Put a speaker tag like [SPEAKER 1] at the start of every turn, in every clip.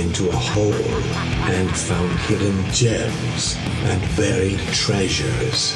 [SPEAKER 1] into a hole and found hidden gems and buried treasures.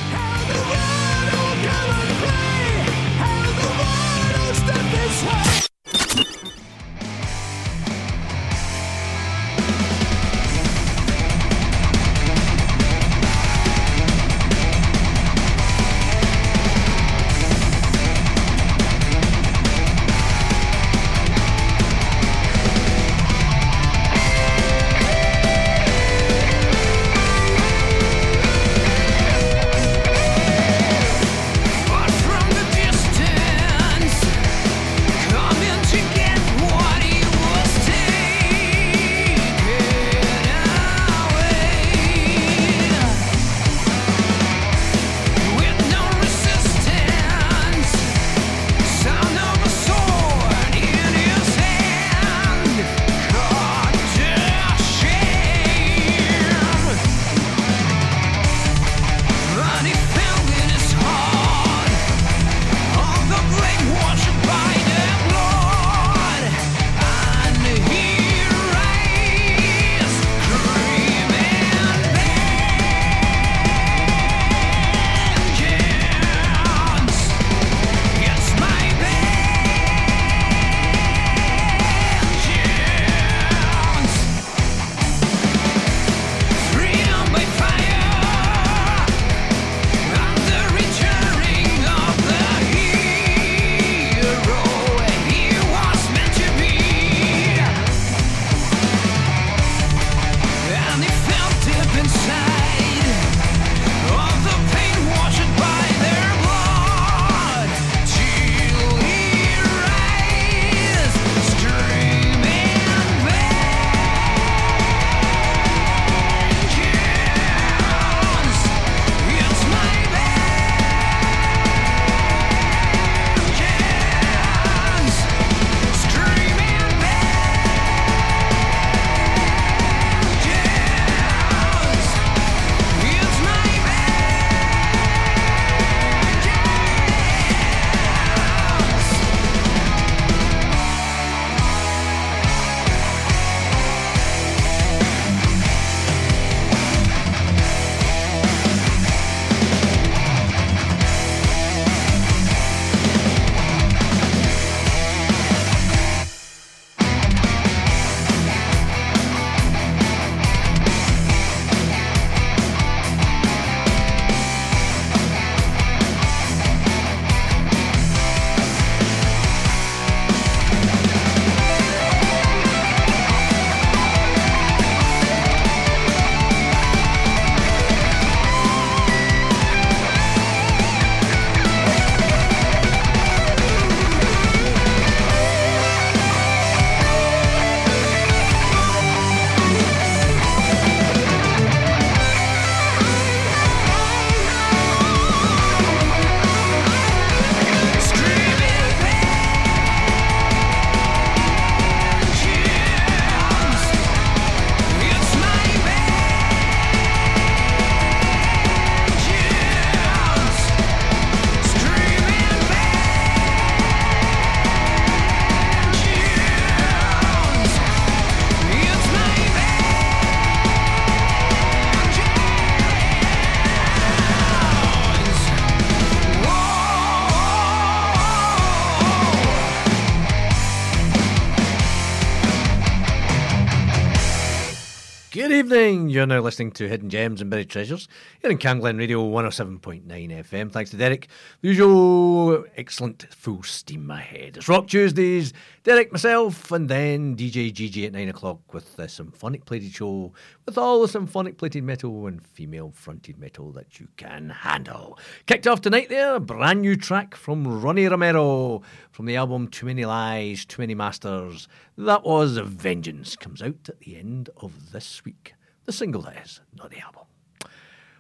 [SPEAKER 2] Evening. You're now listening to Hidden Gems and Buried Treasures here in Camglen Radio 107.9 FM. Thanks to Derek. The usual excellent full steam ahead. It's Rock Tuesdays. Derek, myself, and then DJ GG at 9 o'clock with the symphonic plated show with all the symphonic plated metal and female fronted metal that you can handle. Kicked off tonight there, a brand new track from Ronnie Romero from the album Too Many Lies, Too Many Masters. That was Vengeance. Comes out at the end of this week. The single, that is, not the album.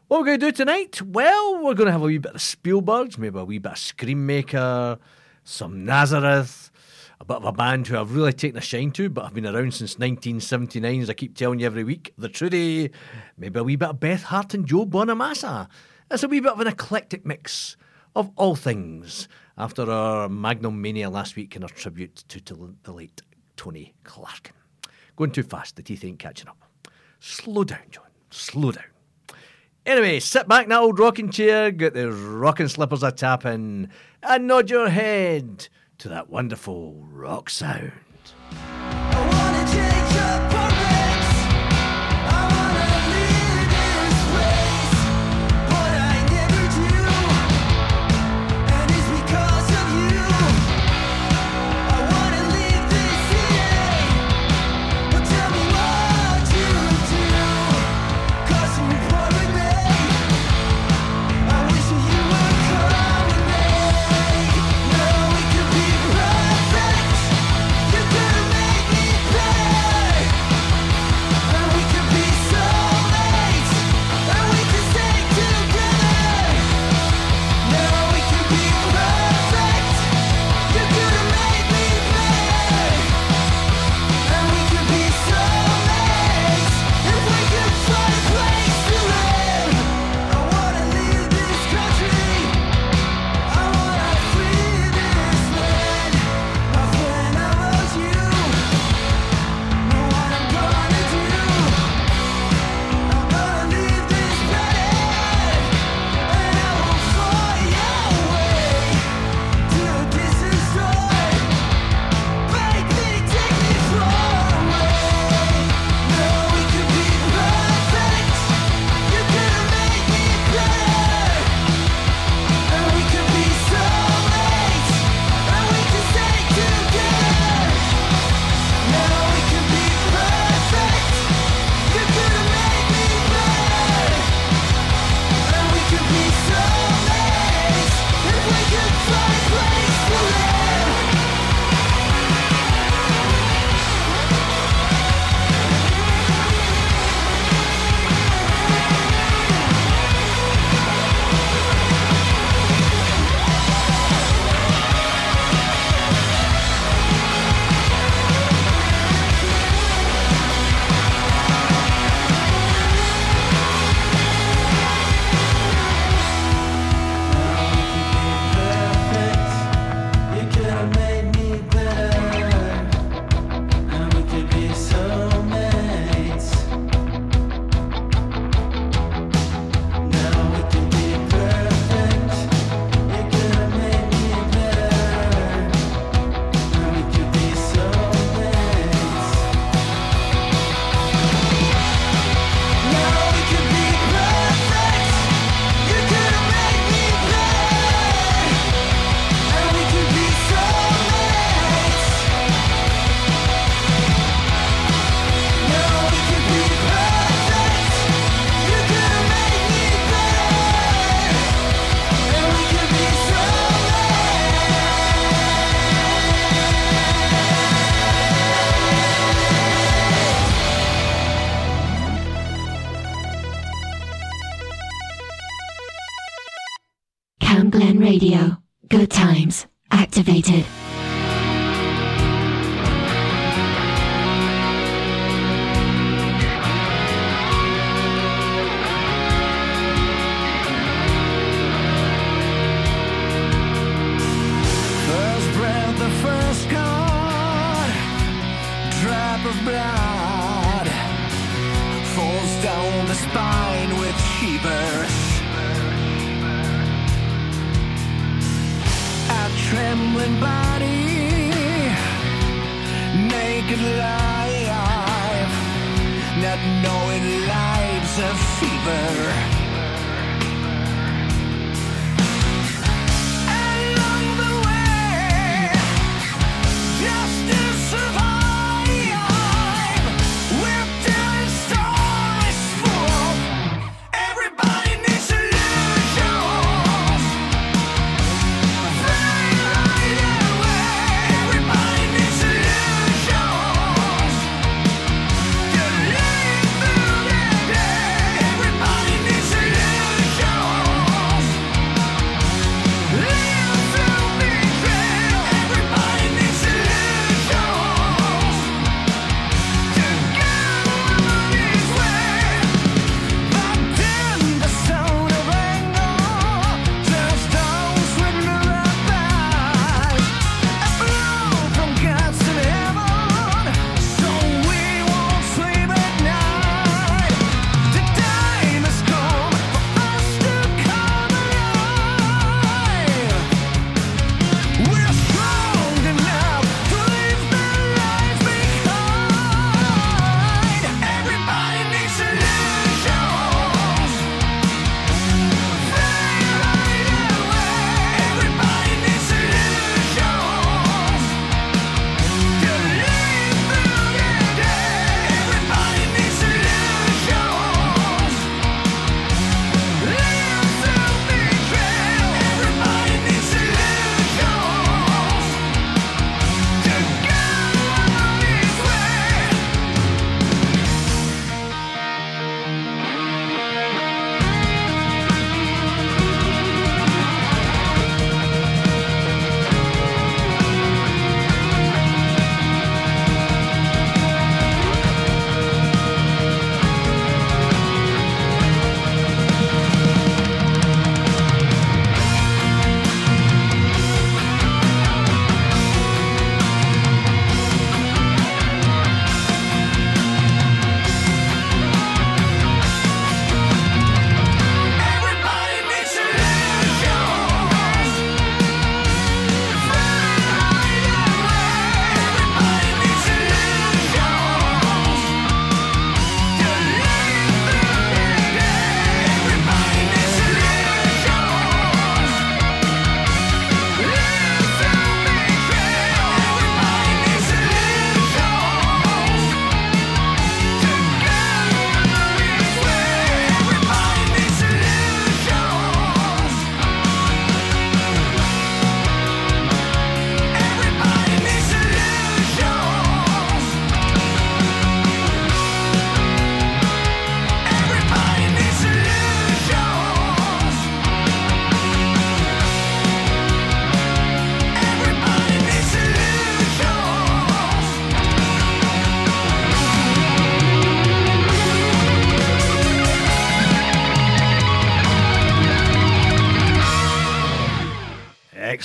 [SPEAKER 2] What we're going to do tonight? Well, we're going to have a wee bit of Spielberg, maybe a wee bit of Scream Maker, some Nazareth, a bit of a band who I've really taken a shine to, but I've been around since 1979, as I keep telling you every week. The Trudy, maybe a wee bit of Beth Hart and Joe Bonamassa. It's a wee bit of an eclectic mix of all things after our Magnum Mania last week and our tribute to, to the late Tony Clarkin.
[SPEAKER 3] Going too fast, the teeth ain't catching up. Slow down, John. Slow down. Anyway, sit back in that old rocking chair, get those rocking slippers a tapping, and nod your head to that wonderful rock sound.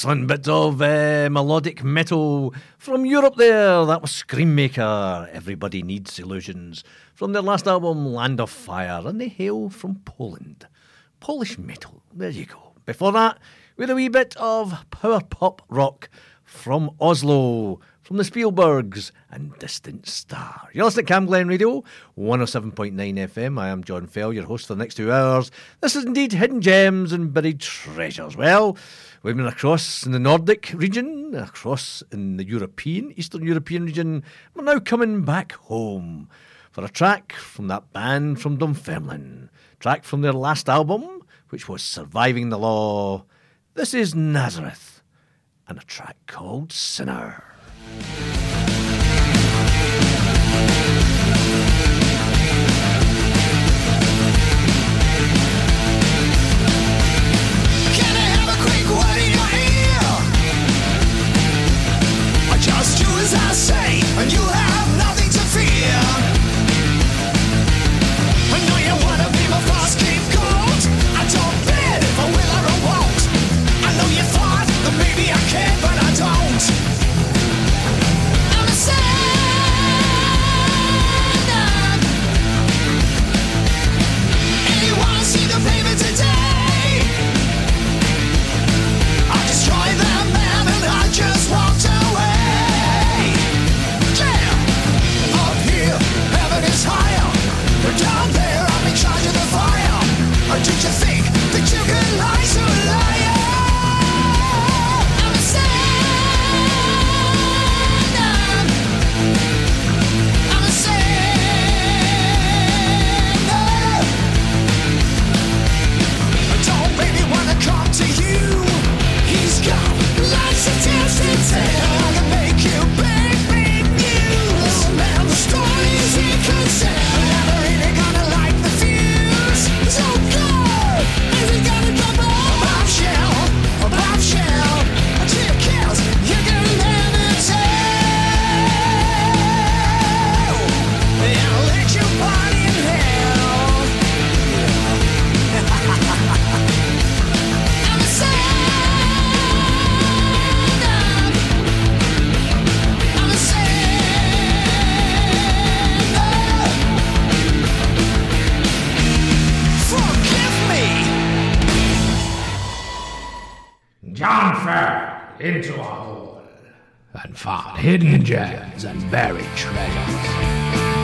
[SPEAKER 2] Excellent bit of uh, melodic metal from Europe there. That was Scream Maker. Everybody Needs Illusions. From their last album, Land of Fire. And they hail from Poland. Polish metal. There you go. Before that, had a wee bit of power pop rock from Oslo from the Spielbergs and Distant Star. You're listening to Camglen Radio, 107.9 FM. I am John Fell, your host for the next two hours. This is indeed Hidden Gems and Buried Treasures. Well, we've been across in the Nordic region, across in the European, Eastern European region. We're now coming back home for a track from that band from Dunfermline. Track from their last album, which was Surviving the Law. This is Nazareth and a track called Sinner.
[SPEAKER 4] Hidden gems and buried treasures.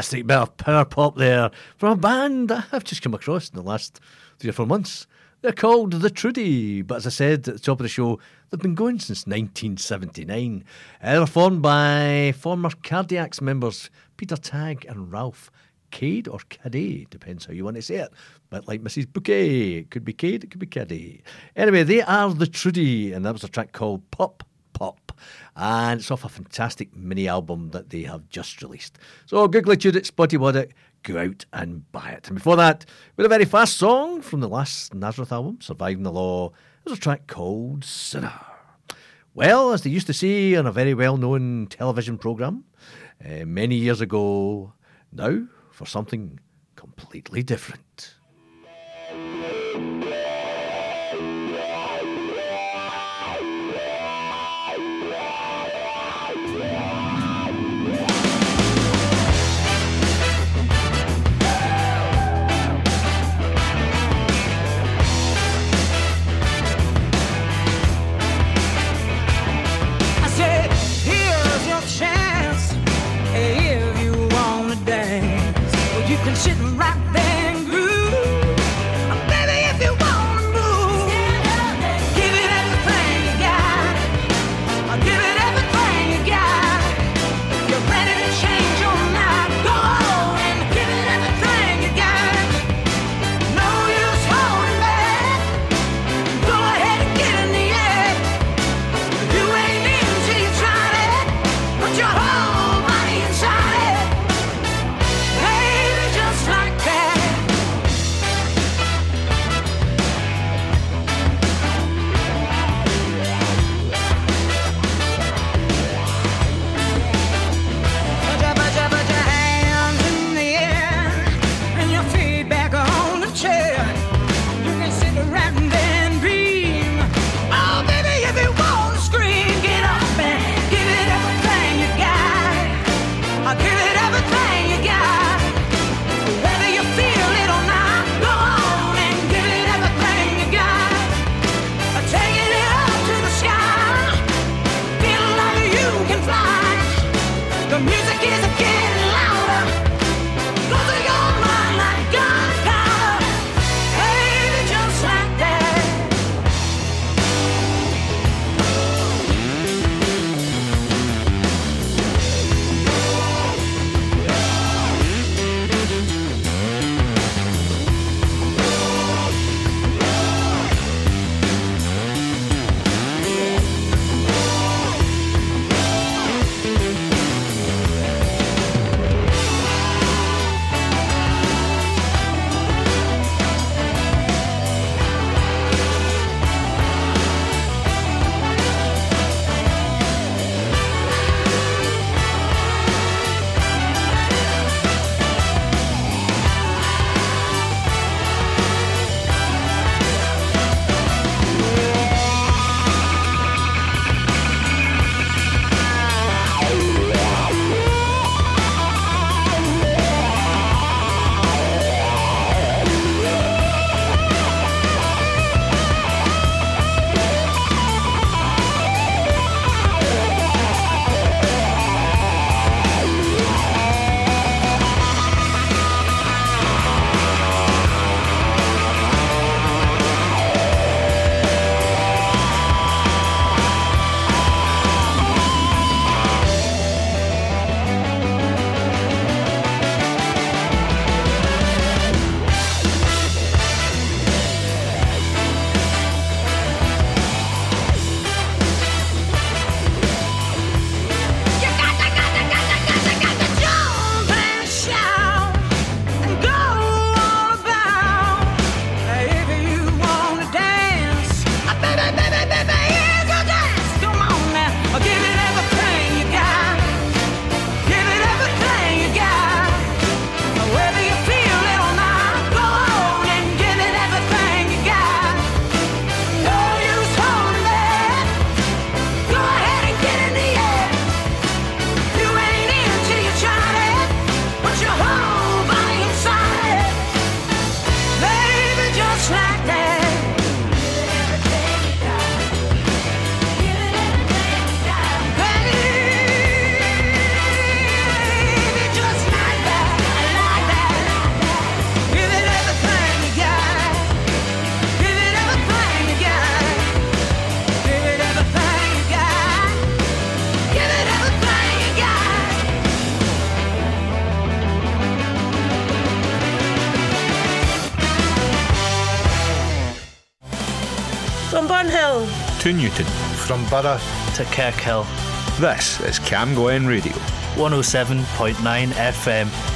[SPEAKER 2] Fantastic bit of power pop there from a band I've just come across in the last three or four months. They're called The Trudy, but as I said at the top of the show, they've been going since 1979. Uh, they were formed by former Cardiacs members Peter Tagg and Ralph Cade or Caddy, depends how you want to say it. But like Mrs. Bouquet, it could be Cade, it could be Caddy. Anyway, they are The Trudy, and that was a track called Pop Pop. And it's off a fantastic mini album that they have just released. So, Google it, it, Spotty Waddick, go out and buy it. And before that, with a very fast song from the last Nazareth album, Surviving the Law, there's a track called Sinner. Well, as they used to say on a very well known television programme uh, many years ago, now for something completely different.
[SPEAKER 5] To Newton.
[SPEAKER 6] From Borough
[SPEAKER 3] to Kirkhill.
[SPEAKER 5] This is Camglen Radio.
[SPEAKER 3] 107.9 FM.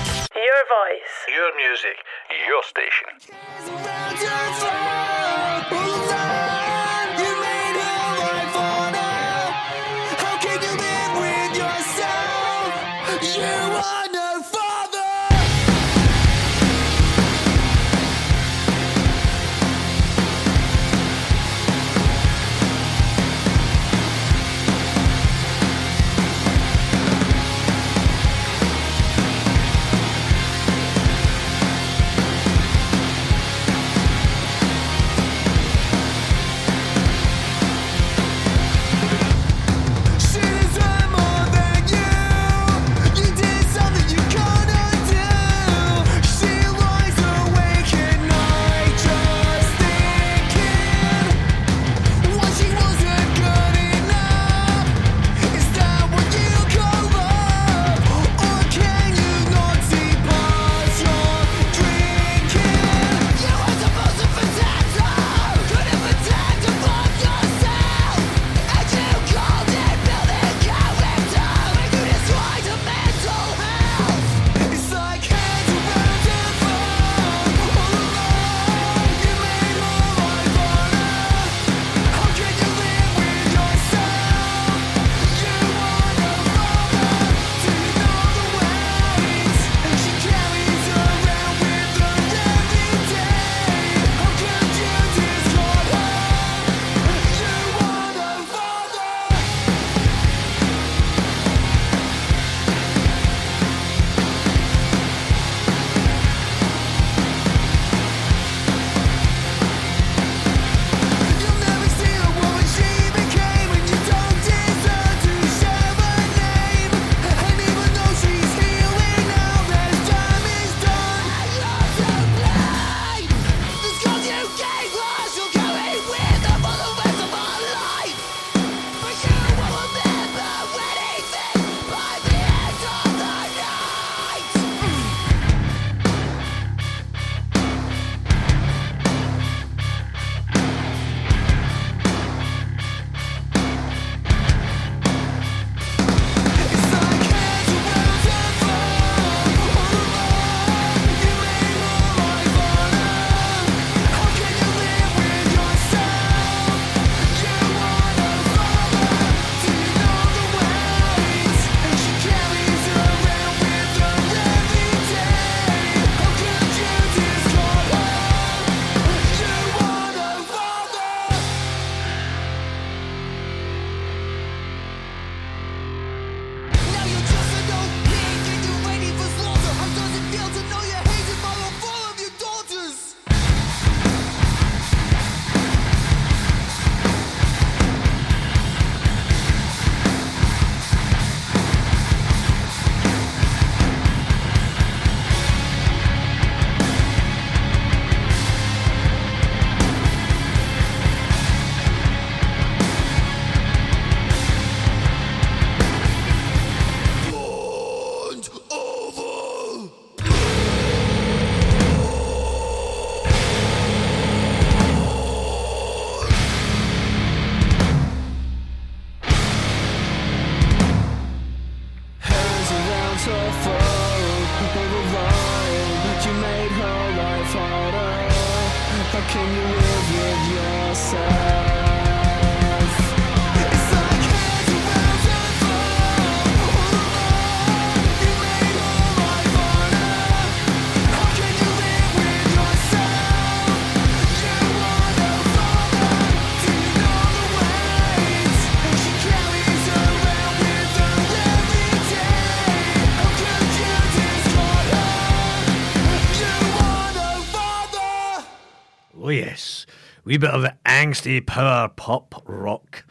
[SPEAKER 2] Wee bit of angsty power pop rock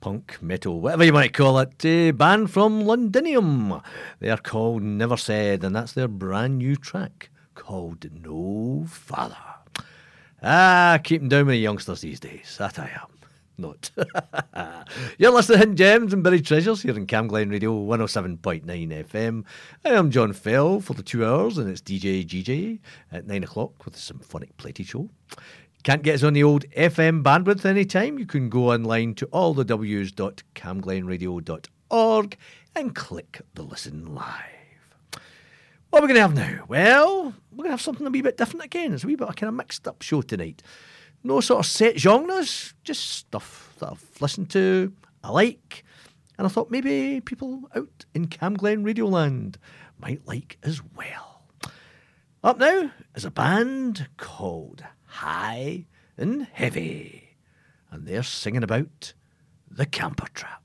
[SPEAKER 2] punk metal, whatever you might call it, a band from Londinium. They're called Never Said, and that's their brand new track called No Father. Ah, keeping down with the youngsters these days, that I am. Not. You're listening to Gems and Buried Treasures here in Camglen Radio 107.9 FM. I am John Fell for the two hours, and it's DJ GJ at 9 o'clock with the Symphonic Plenty Show.
[SPEAKER 7] Can't get us on the old FM bandwidth anytime? You can go online to all and click the listen live. What are we going to have now? Well, we're going to have something a wee bit different again. It's a wee bit of a kind of mixed up show tonight. No sort of set genres, just stuff that I've listened to, I like, and I thought maybe people out in Cam Glen Radioland might like as well. Up now is a band called high and heavy. And they're singing about the camper trap.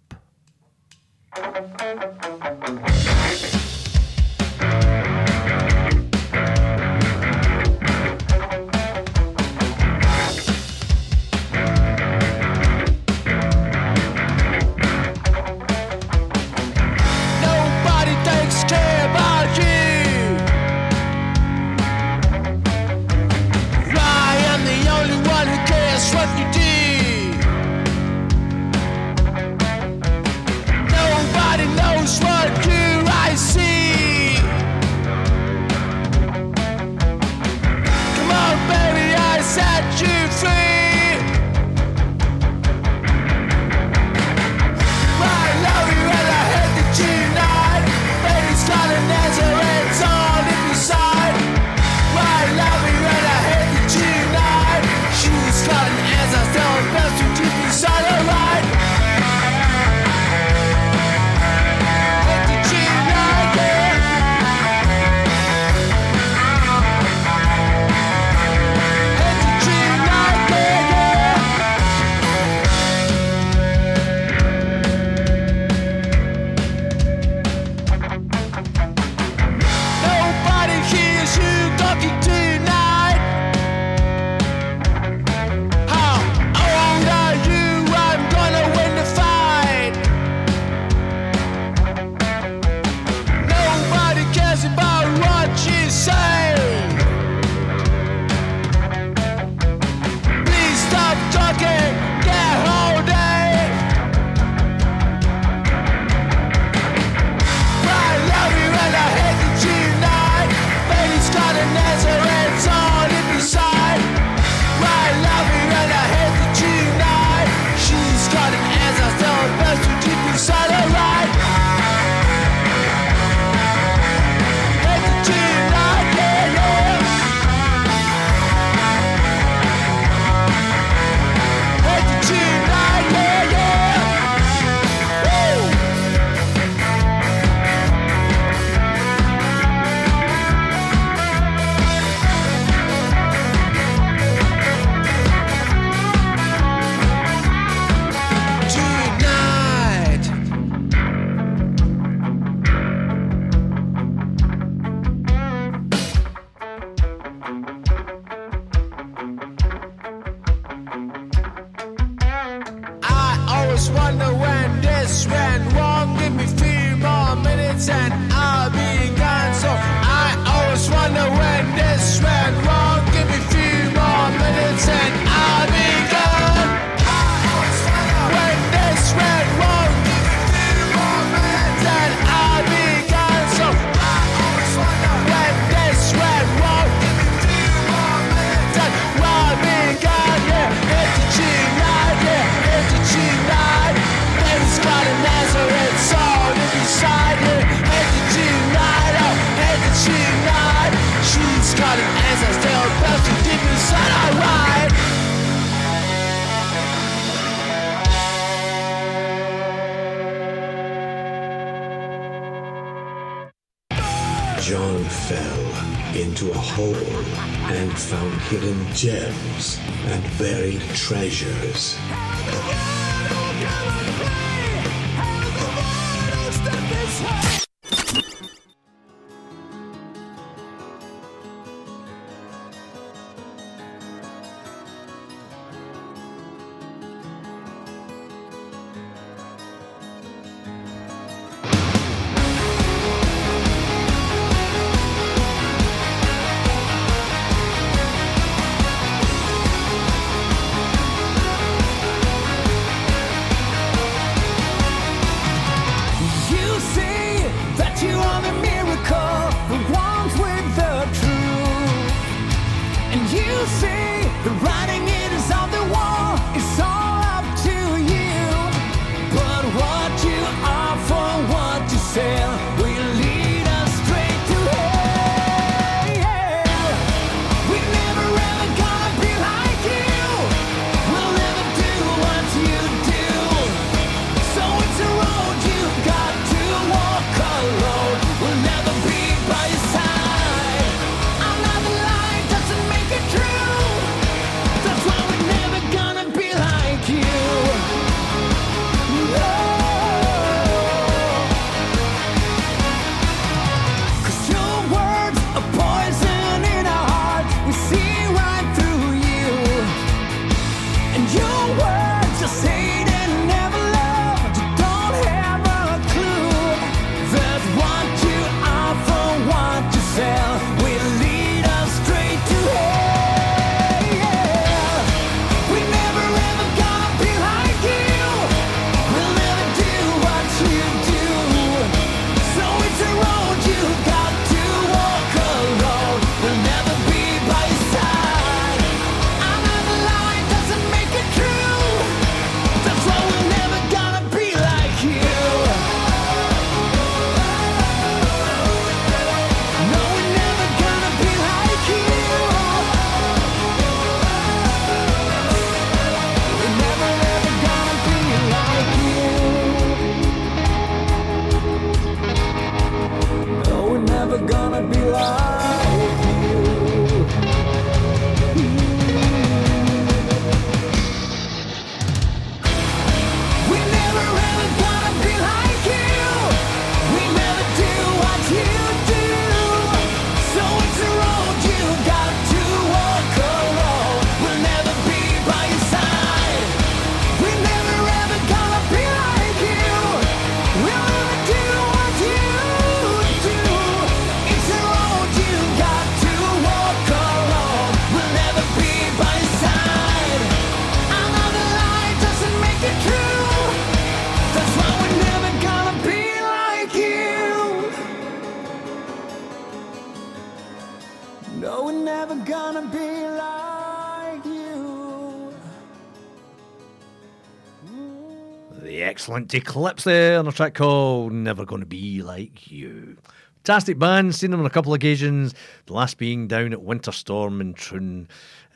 [SPEAKER 2] Excellent Eclipse there on a track called Never Gonna Be Like You. Fantastic band, seen them on a couple of occasions, the last being down at Winterstorm in Troon.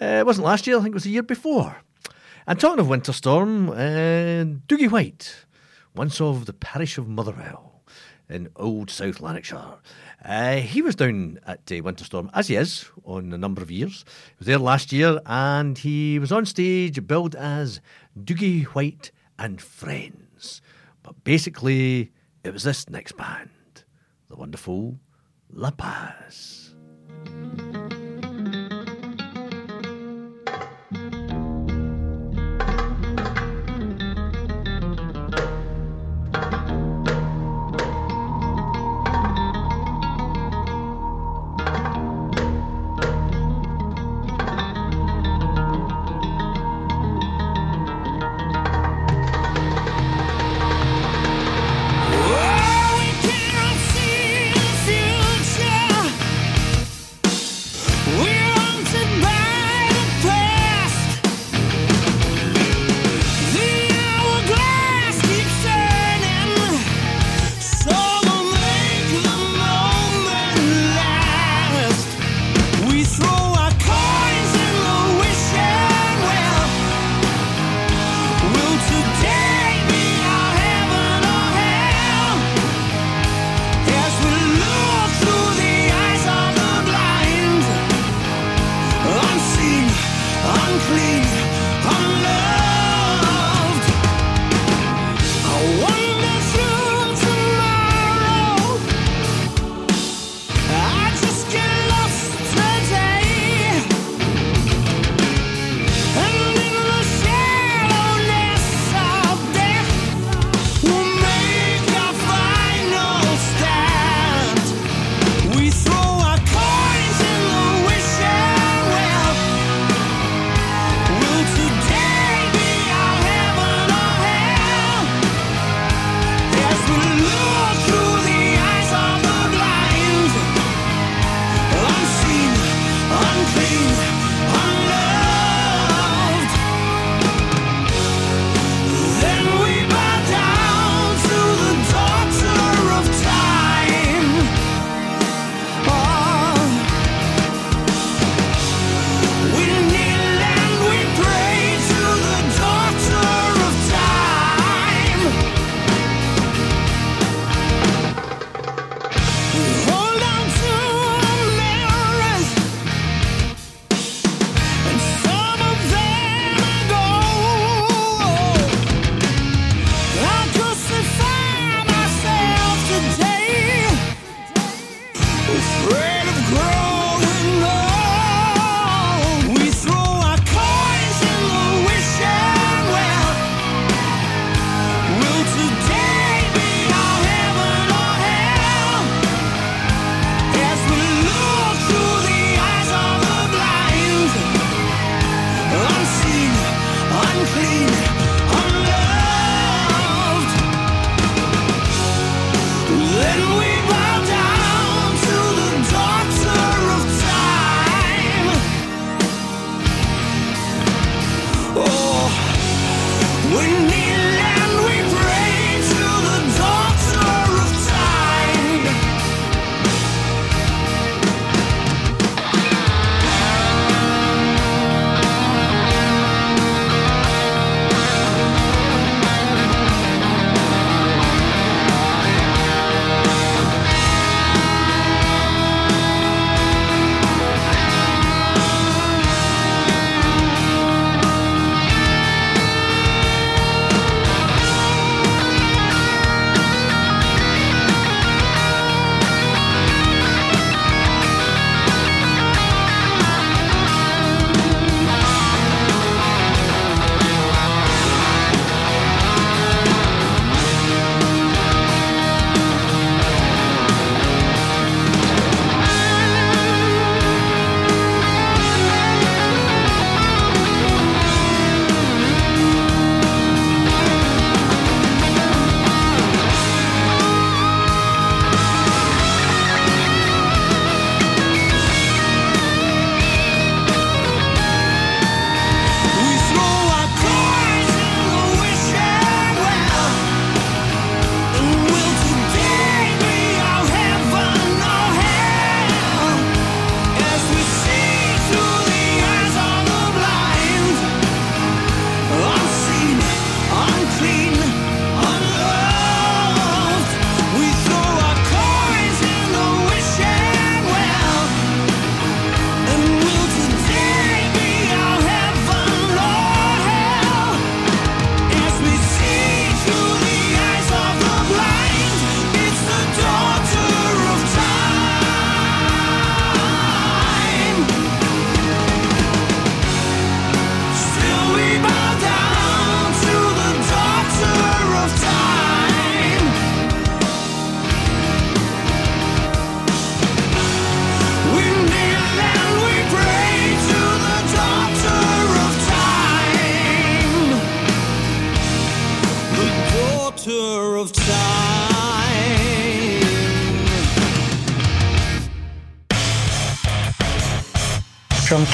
[SPEAKER 2] Uh, it wasn't last year, I think it was the year before. And talking of Winterstorm, uh, Doogie White, once of the parish of Motherwell in Old South Lanarkshire. Uh, he was down at uh, Winterstorm, as he is, on a number of years. He was there last year and he was on stage billed as Doogie White and Friends. Basically, it was this next band, the wonderful La Paz.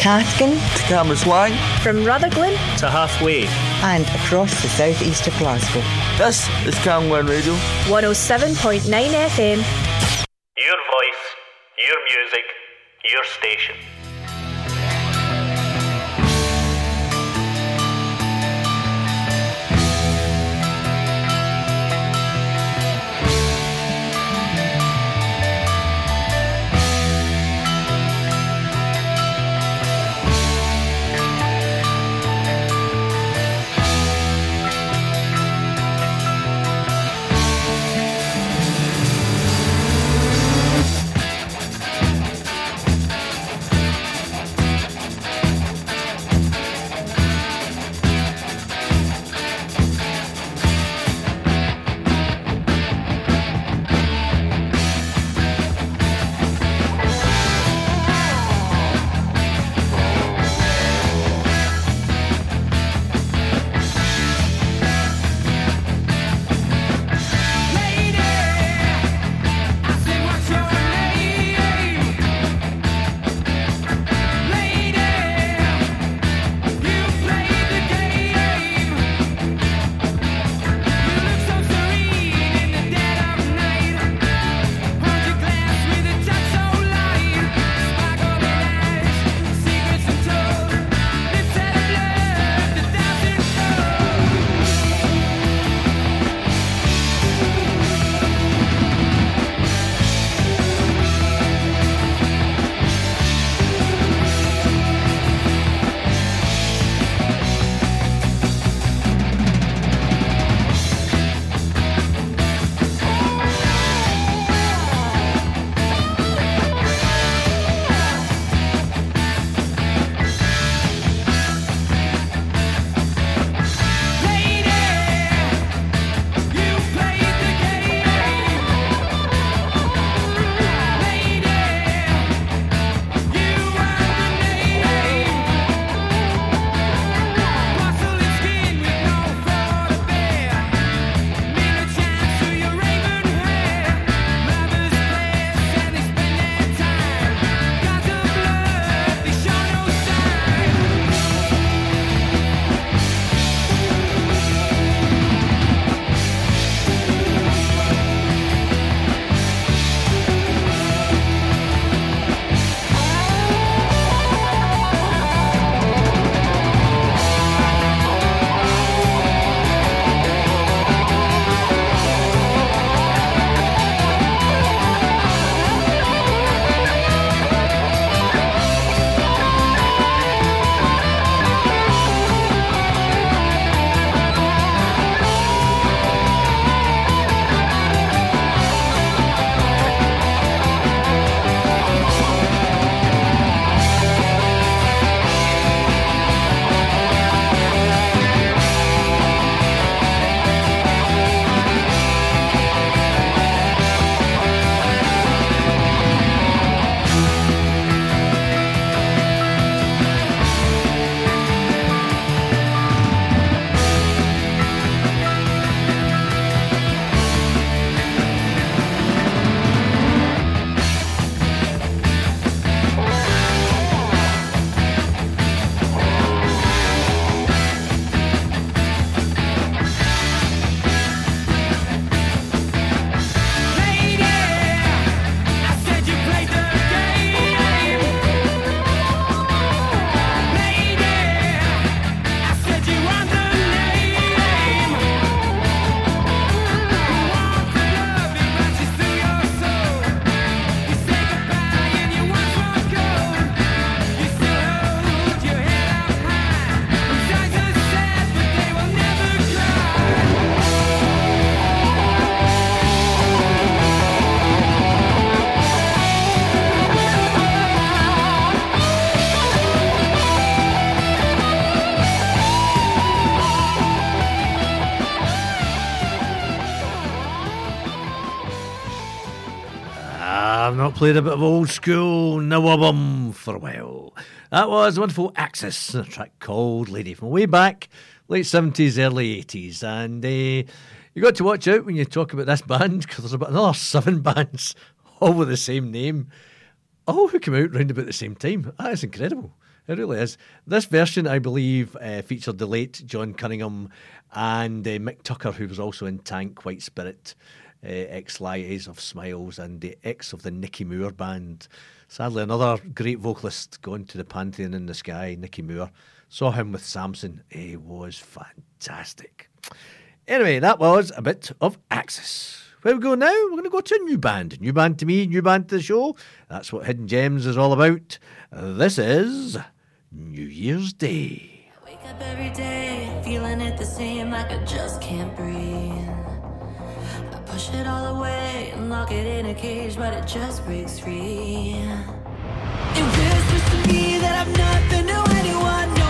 [SPEAKER 8] Cathkin
[SPEAKER 9] to Cambuslang,
[SPEAKER 10] from Rutherglen
[SPEAKER 7] to halfway,
[SPEAKER 8] and across the southeast of Glasgow.
[SPEAKER 9] This is Camglen Radio.
[SPEAKER 10] 107.9 FM
[SPEAKER 2] played a bit of old school NWOBHM for a while. That was wonderful Axis, a track called Lady from way back, late 70s, early 80s. And uh, you got to watch out when you talk about this band because there's about another seven bands, all with the same name, all who came out round about the same time. That is incredible. It really is. This version, I believe, uh, featured the late John Cunningham and uh, Mick Tucker, who was also in Tank, White Spirit, uh, ex Lies of Smiles, and the ex of the Nicky Moore band. Sadly, another great vocalist going to the Pantheon in the Sky, Nicky Moore. Saw him with Samson. He was fantastic. Anyway, that was a bit of Axis. Where we go now? We're going to go to a new band. New band to me, new band to the show. That's what Hidden Gems is all about. This is New Year's Day.
[SPEAKER 11] Wake up every day, feeling it the same, like I just can't breathe. Push it all away and lock it in a cage, but it just breaks free. It whispers to me that I'm nothing to anyone,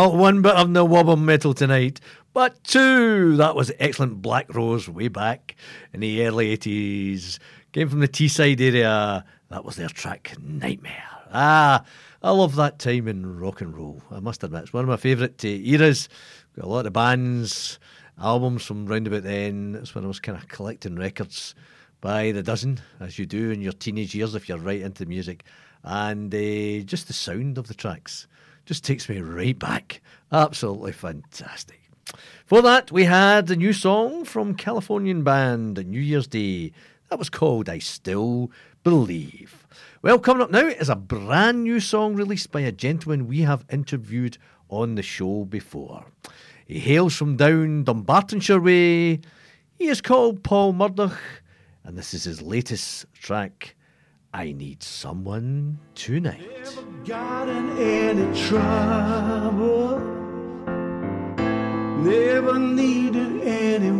[SPEAKER 11] not
[SPEAKER 2] one bit of the wobble metal tonight, but two. That was excellent Black Rose way back in the early 80s. Came from the Teesside area. That was their track Nightmare. Ah, I love that time in rock and roll. I must admit, it's one of my favourite uh, eras. Got a lot of bands, albums from round about then. That's when I was kind of collecting records by the dozen, as you do in your teenage years if you're right into music. And uh, just the sound of the tracks just takes me right back. Absolutely fantastic. For that, we had a new song from Californian band New Year's Day. That was called I Still Believe. Well, coming up now is a brand new song released by a gentleman we have interviewed on the show before. He hails from down Dumbartonshire way. He is called Paul Murdoch, and this is his latest track, I Need Someone Tonight.
[SPEAKER 3] got in any trouble. Never needed anyone.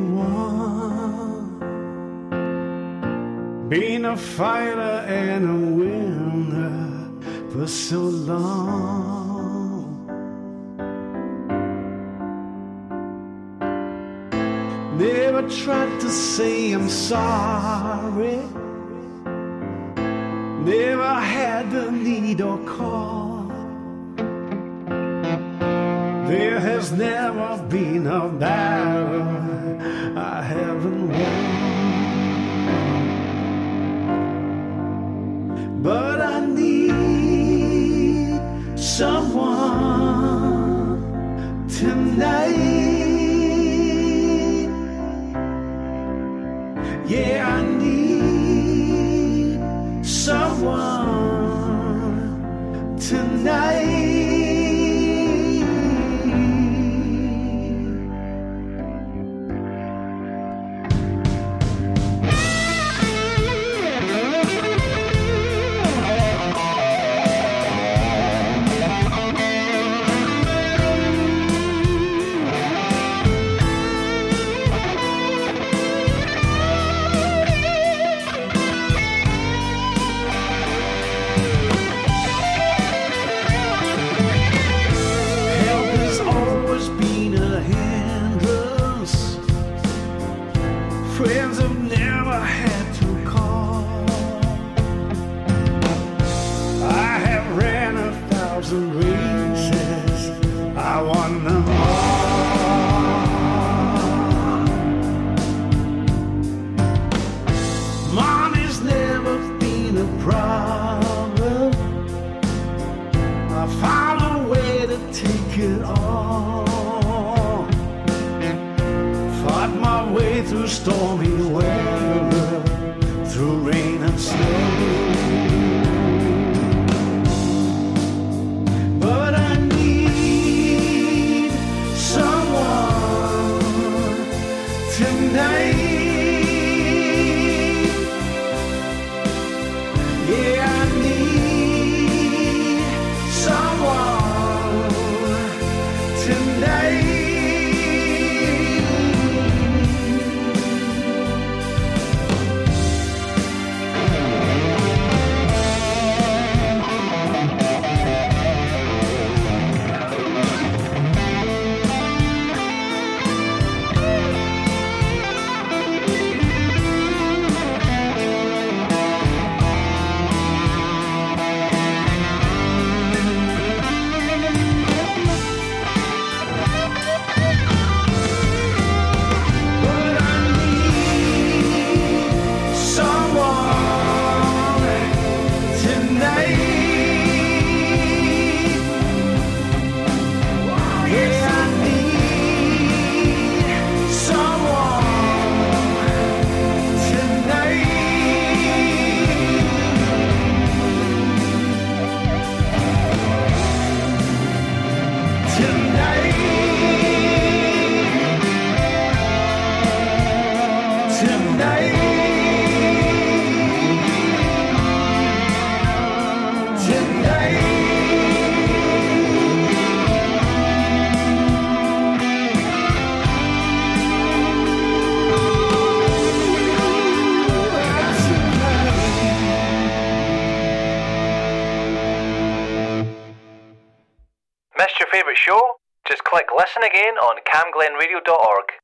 [SPEAKER 3] Been a fighter and a winner for so long. Never tried to say I'm sorry. Never had the need or call. There has never been a battle I haven't won. But I need someone tonight. Yeah, I someone tonight.
[SPEAKER 7] Listen again on camglenradio.org.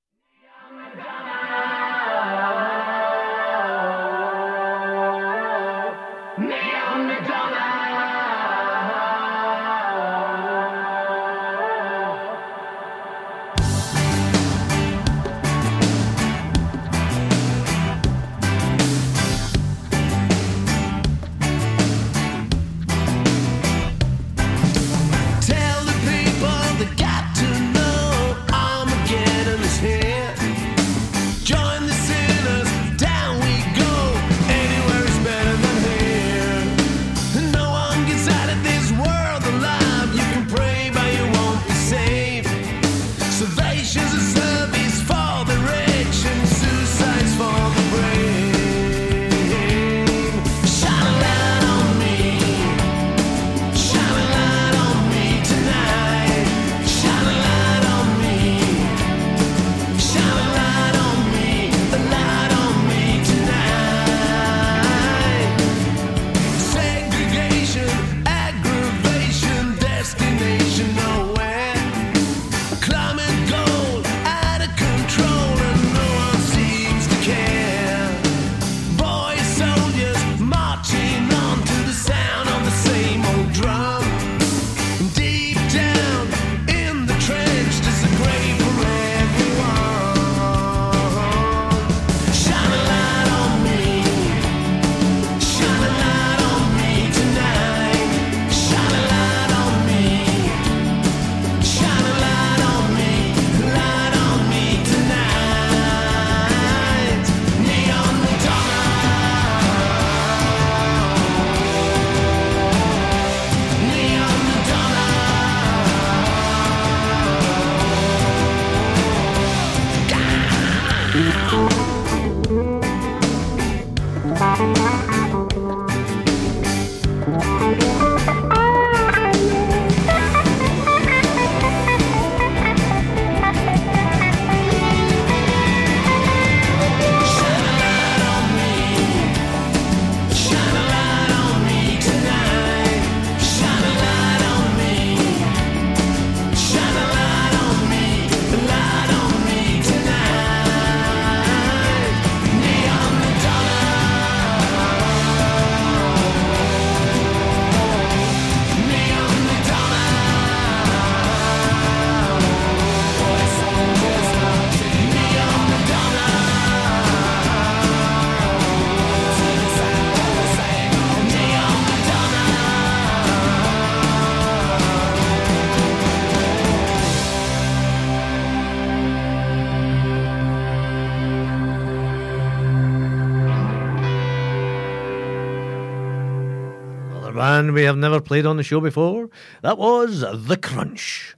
[SPEAKER 2] band we have never played on the show before. That was The Crunch.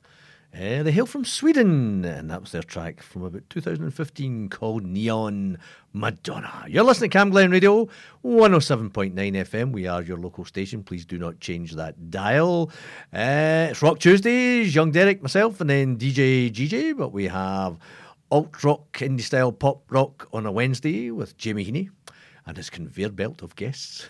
[SPEAKER 2] Uh, they hail from Sweden, and that was their track from about 2015 called Neon Madonna. You're listening to Camglen Radio, 107.9 FM. We are your local station. Please do not change that dial. Uh, it's Rock Tuesdays, Young Derek, myself, and then DJ GJ. But we have alt rock, indie style pop rock on a Wednesday with Jamie Heaney and his conveyor belt of guests.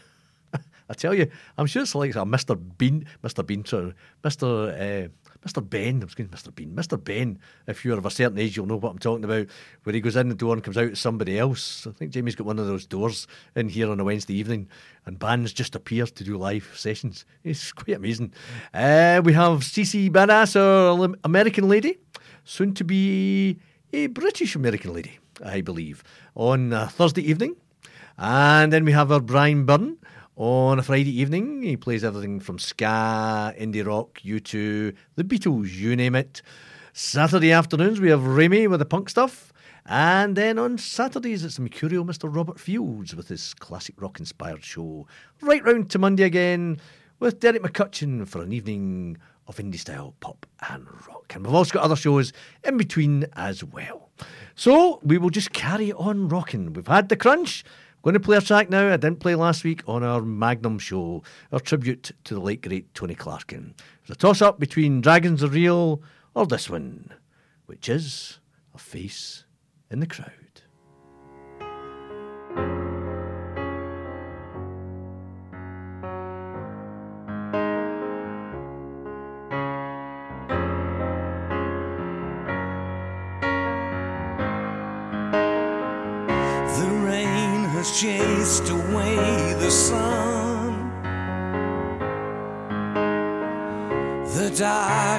[SPEAKER 2] I tell you, I'm sure it's like a Mr. Bean, Mr. Bean, sorry, Mr. Uh, Mr. Ben. I was going Mr. Bean, Mr. Ben. If you're of a certain age, you'll know what I'm talking about. Where he goes in the door and comes out as somebody else. I think Jamie's got one of those doors in here on a Wednesday evening, and bands just appear to do live sessions. It's quite amazing. Uh, we have CC Badass, our American lady, soon to be a British American lady, I believe, on Thursday evening. And then we have our Brian Byrne on a Friday evening. He plays everything from ska, indie rock, U2, the Beatles, you name it. Saturday afternoons, we have Remy with the punk stuff. And then on Saturdays, it's the Mercurial Mr. Robert Fields with his classic rock inspired show. Right round to Monday again with Derek McCutcheon for an evening of indie style pop and rock. And we've also got other shows in between as well. So we will just carry on rocking. We've had the crunch. Going to play a track now I didn't play last week on our Magnum show, our tribute to the late great Tony Clarkin. It's a toss up between Dragons Are Real or this one, which is A Face in the Crowd.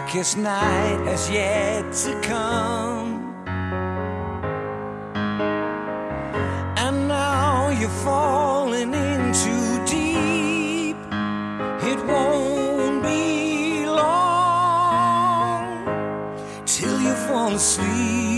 [SPEAKER 1] darkest night has yet to come. And now you're falling in too deep. It won't be long till you fall asleep.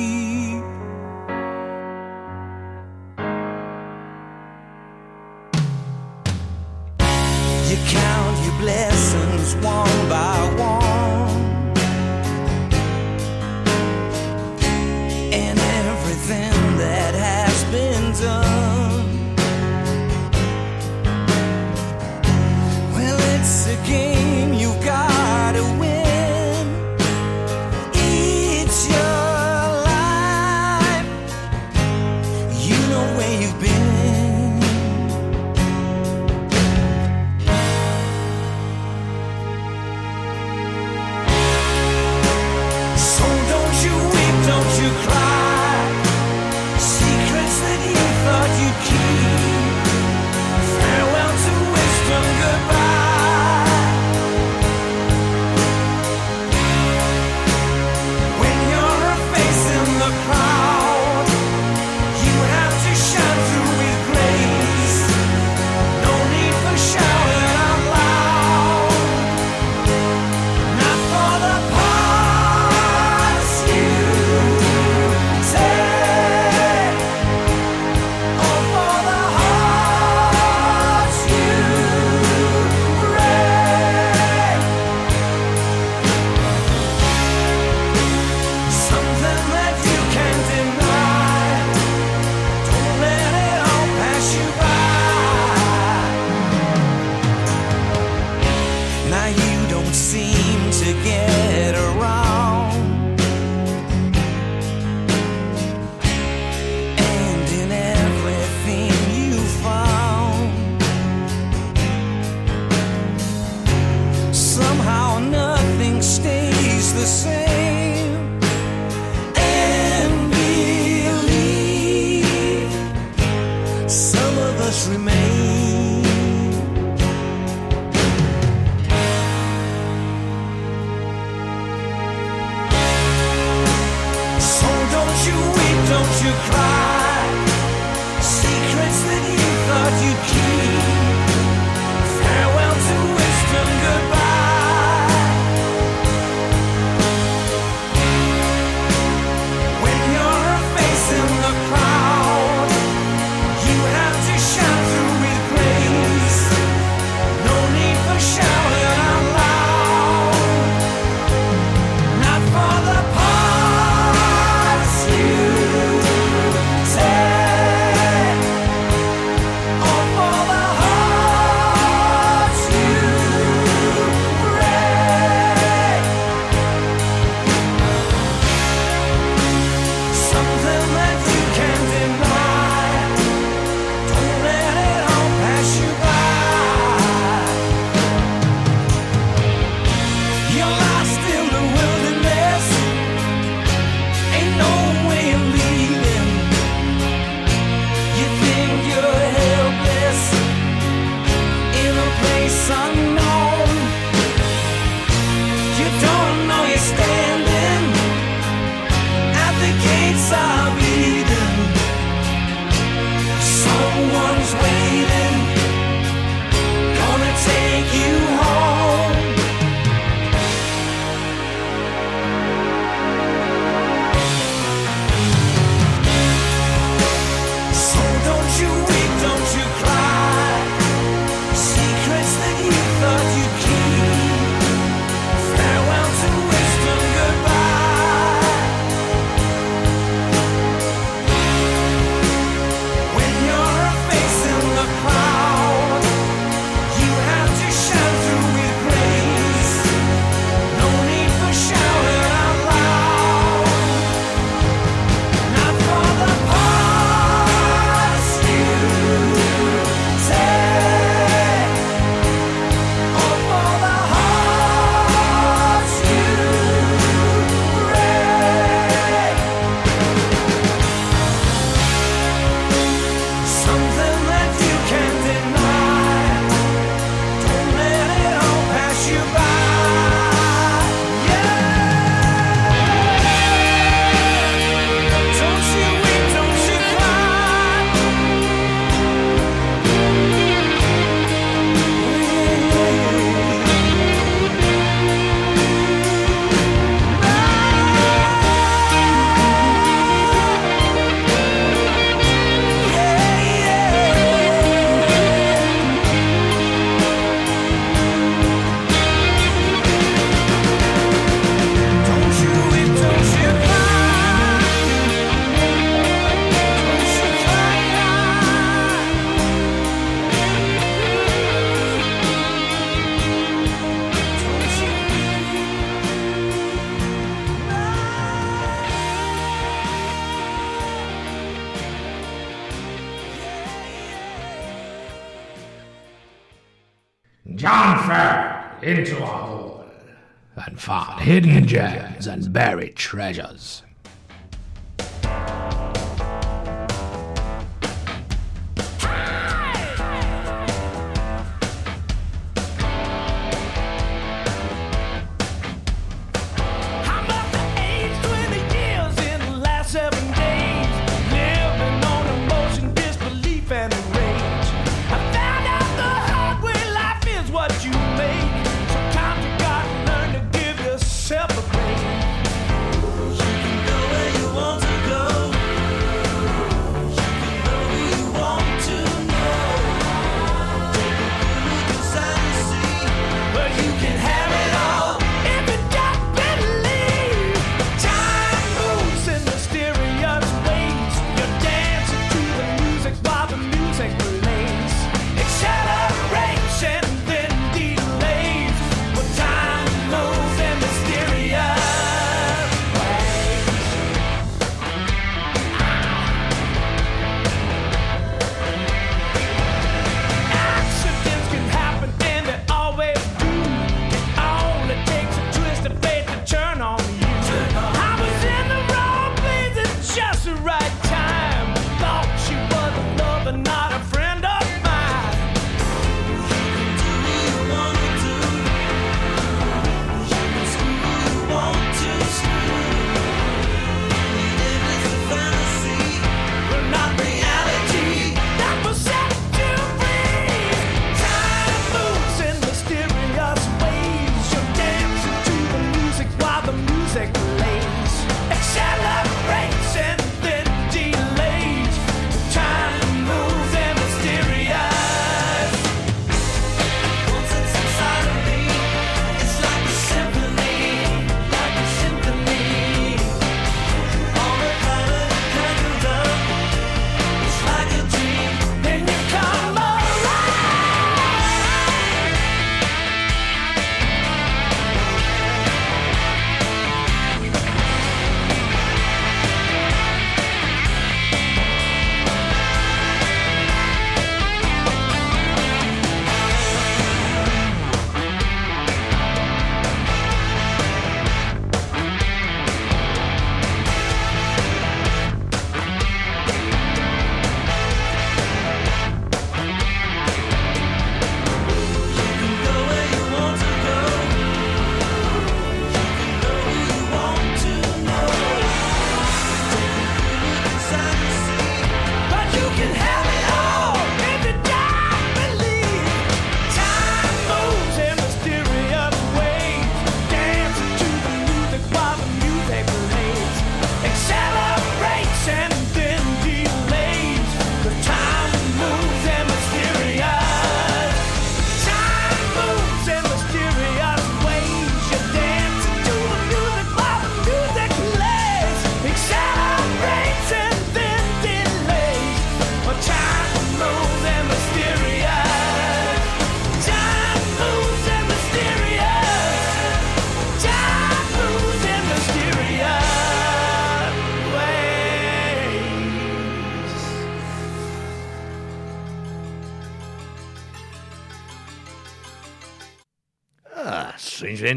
[SPEAKER 1] Treasures.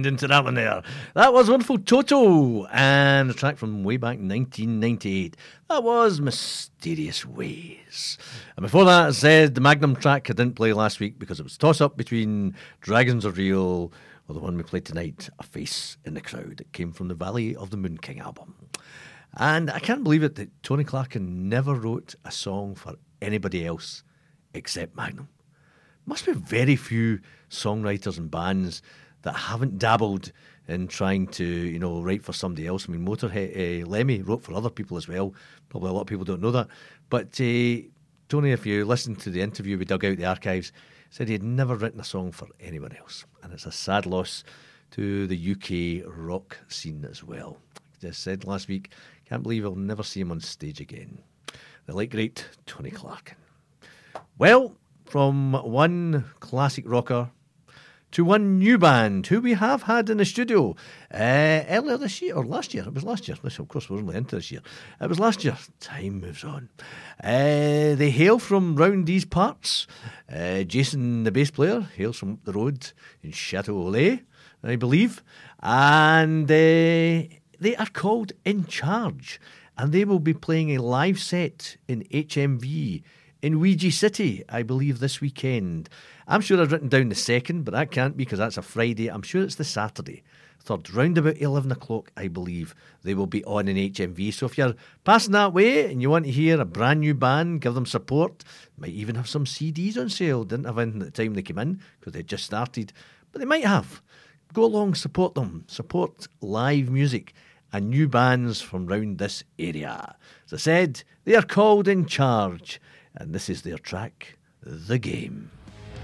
[SPEAKER 2] Strange ending to that one there. That was Wonderful Toto and a track from way back 1998. That was Mysterious Ways. And before that, I said the Magnum track I didn't play last week because it was toss up between Dragons Are Real or the one we played tonight, A Face in the Crowd. It came from the Valley of the Moonking album. And I can't believe it that Tony Clarkin never wrote a song for anybody else except Magnum must be very few songwriters and bands that haven't dabbled in trying to, you know, write for somebody else. I mean, Motorhead, uh, Lemmy wrote for other people as well. Probably a lot of people don't know that. But uh, Tony, if you listen to the interview we dug out the archives, said he had never written a song for anyone else. And it's a sad loss to the UK rock scene as well. Just said last week, can't believe I'll never see him on stage again. The late great Tony Clarkin. Well, from one classic rocker
[SPEAKER 1] to one new band who we have had in the studio uh, earlier this year, or last year. It was last year. Of course, we're only into this year. It was last year. Time moves on. Uh, they hail from round these parts. Uh, Jason, the bass player, hails from up the road in Chateau Olay, I believe. And they are called In Charge. And they will be playing a live set in HMV in Ouija City, I believe, this weekend. I'm sure I've written down the second, but that can't be because that's a Friday. I'm sure it's the Saturday. Third, round about 11 o'clock, I believe, they will be on in HMV. So if you're passing that way and you want to hear a brand new band, give them support, might even have some CDs on sale. Didn't have anything at the time they came in because they just started, but they might have. Go along, support them, support live music and new bands from round this area. As I said, they are called In Charge, and this is their track, The Game.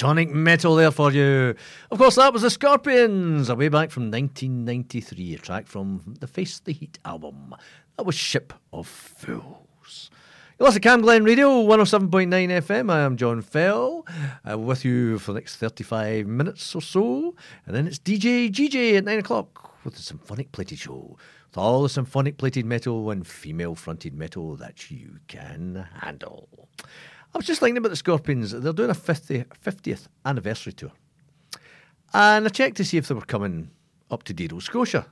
[SPEAKER 2] Teutonic metal there for you. Of course, that was the Scorpions, a way back from 1993, a track from the Face the Heat album. That was Ship of Fools. You listen to Camglen Radio, 107.9 FM. I am John Fell, uh, with you for the next 35 minutes or so. And then it's DJ GJ at 9 o'clock with the Symphonic Plated Show. With all the symphonic plated metal and female fronted metal that you can handle. I was just thinking about the Scorpions. They're doing a 50, 50th anniversary tour. And I checked to see if they were coming up to Dado, Scotia.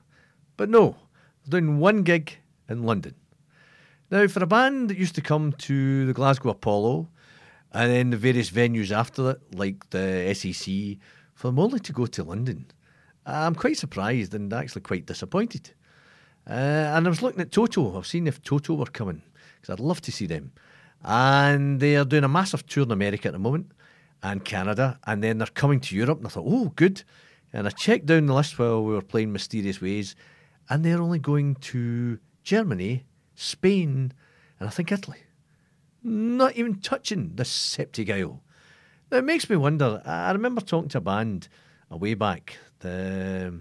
[SPEAKER 2] But no, they're doing one gig in London. Now, for a band that used to come to the Glasgow Apollo and then the various venues after it, like the SEC, for them only to go to London, I'm quite surprised and actually quite disappointed. Uh, and I was looking at Toto. I've seen if Toto were coming because I'd love to see them. And they are doing a massive tour in America at the moment and Canada, and then they're coming to Europe. And I thought, oh, good. And I checked down the list while we were playing Mysterious Ways, and they're only going to Germany, Spain, and I think Italy. Not even touching the Septic Isle. Now, it makes me wonder. I remember talking to a band a way back, the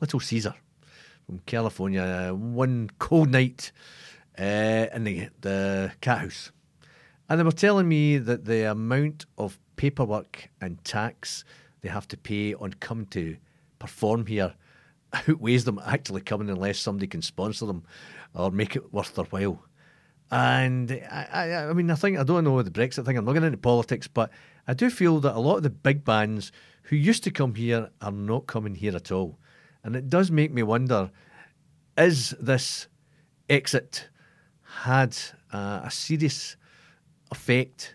[SPEAKER 2] Little Caesar from California, one cold night uh, in the, the Cathouse. And they were telling me that the amount of paperwork and tax they have to pay on coming to perform here outweighs them actually coming unless somebody can sponsor them or make it worth their while. And I, I, I mean, I think I don't know the Brexit thing. I'm not getting into politics, but I do feel that a lot of the big bands who used to come here are not coming here at all, and it does make me wonder: is this exit had uh, a serious effect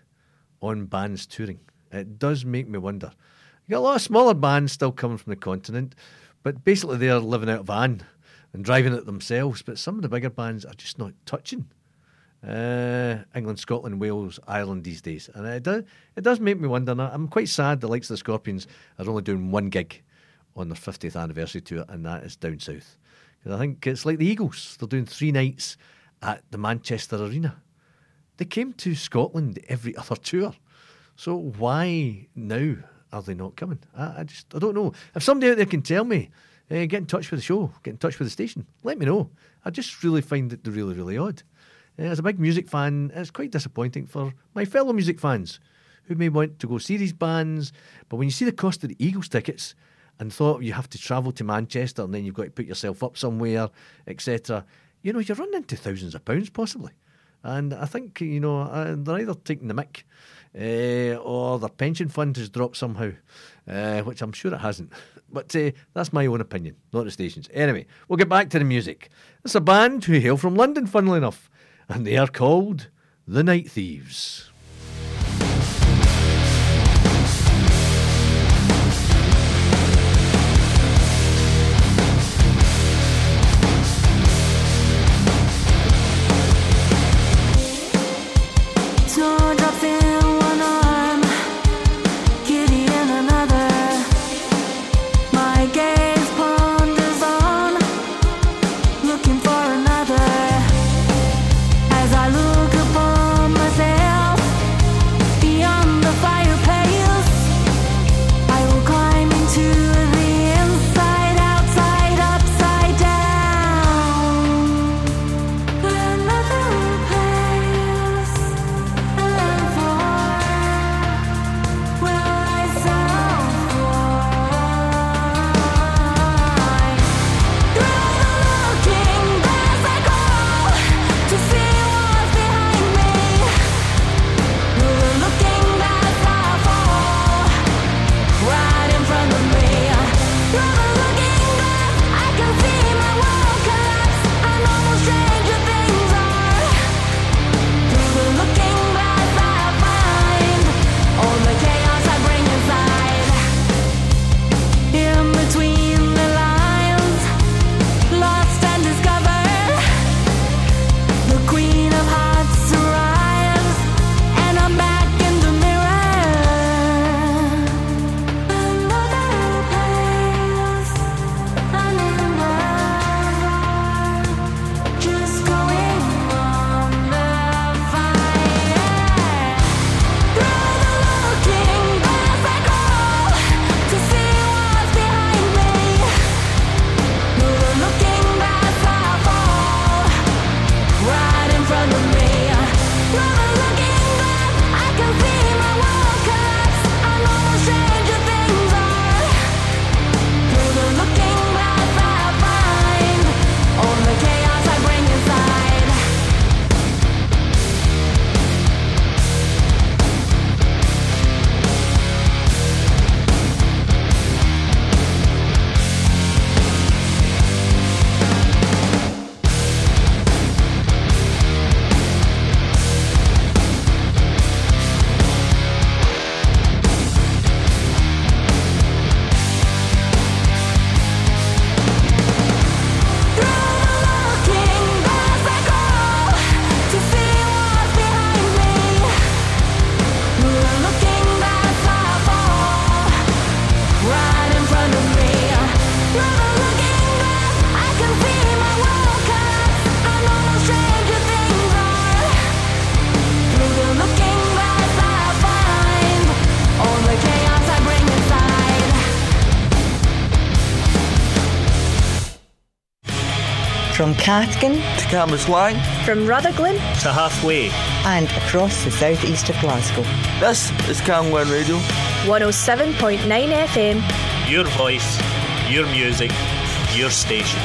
[SPEAKER 2] on bands touring? It does make me wonder. You got a lot of smaller bands still coming from the continent, but basically they're living out of van and driving it themselves. But some of the bigger bands are just not touching uh, England, Scotland, Wales, Ireland these days, and it does it does make me wonder. I'm quite sad the likes of the Scorpions are only doing one gig on their 50th anniversary tour, and that is down south. Because I think it's like the Eagles; they're doing three nights at the Manchester Arena. They came to Scotland every other tour, so why now are they not coming? I, I just I don't know. If somebody out there can tell me, uh, get in touch with the show, get in touch with the station, let me know. I just really find it really really odd. Uh, as a big music fan, it's quite disappointing for my fellow music fans who may want to go see these bands, but when you see the cost of the Eagles tickets and thought you have to travel to Manchester and then you've got to put yourself up somewhere, etc., you know, you're running into thousands of pounds possibly. And I think, you know, uh, they're either taking the mick uh, or their pension fund has dropped somehow, uh, which I'm sure it hasn't. But uh, that's my own opinion, not the station's. Anyway, we'll get back to the music. It's a band who hail from London, funnily enough, and they are called the Night Thieves.
[SPEAKER 8] Cathkin
[SPEAKER 9] to Cambuslang
[SPEAKER 10] From Rutherglen
[SPEAKER 12] to halfway.
[SPEAKER 8] and across the southeast of Glasgow.
[SPEAKER 9] This is Cam Radio.
[SPEAKER 10] 107.9 FM.
[SPEAKER 12] Your voice, your music, your station.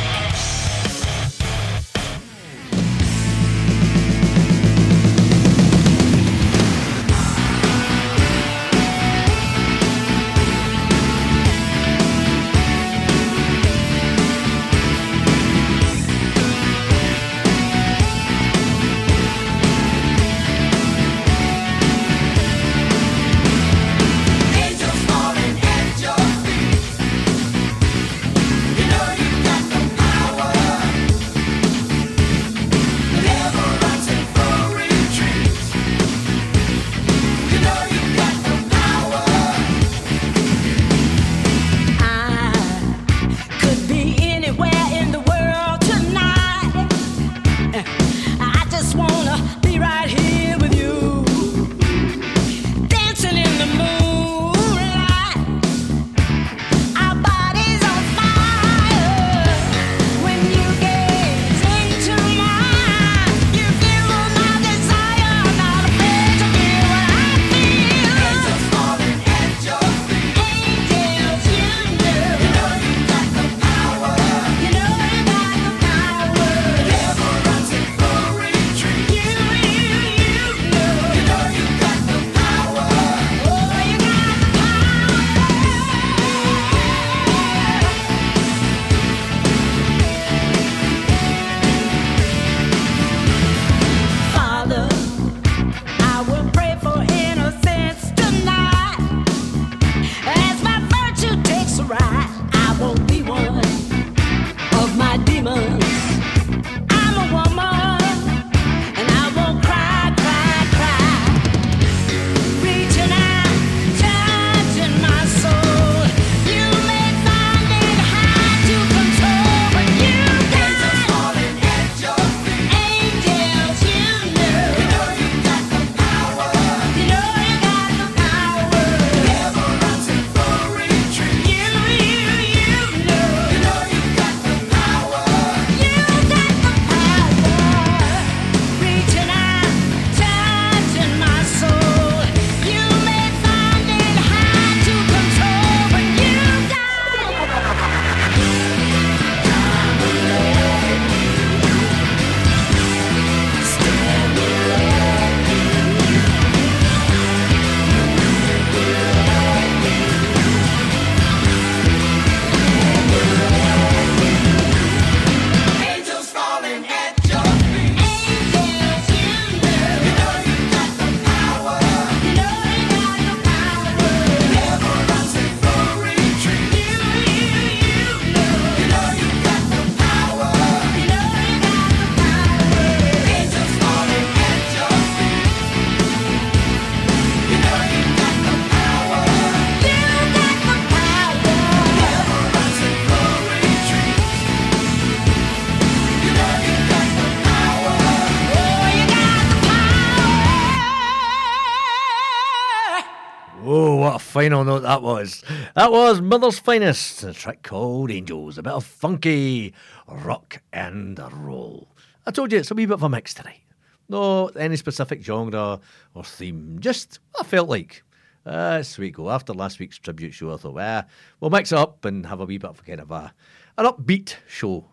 [SPEAKER 2] Final note that was. That was Mother's Finest, a track called Angels, a bit of funky rock and roll. I told you it's a wee bit of a mix tonight. No any specific genre or theme, just I felt like. Uh, sweet go. After last week's tribute show, I thought, well, we'll mix up and have a wee bit of kind of a, an upbeat show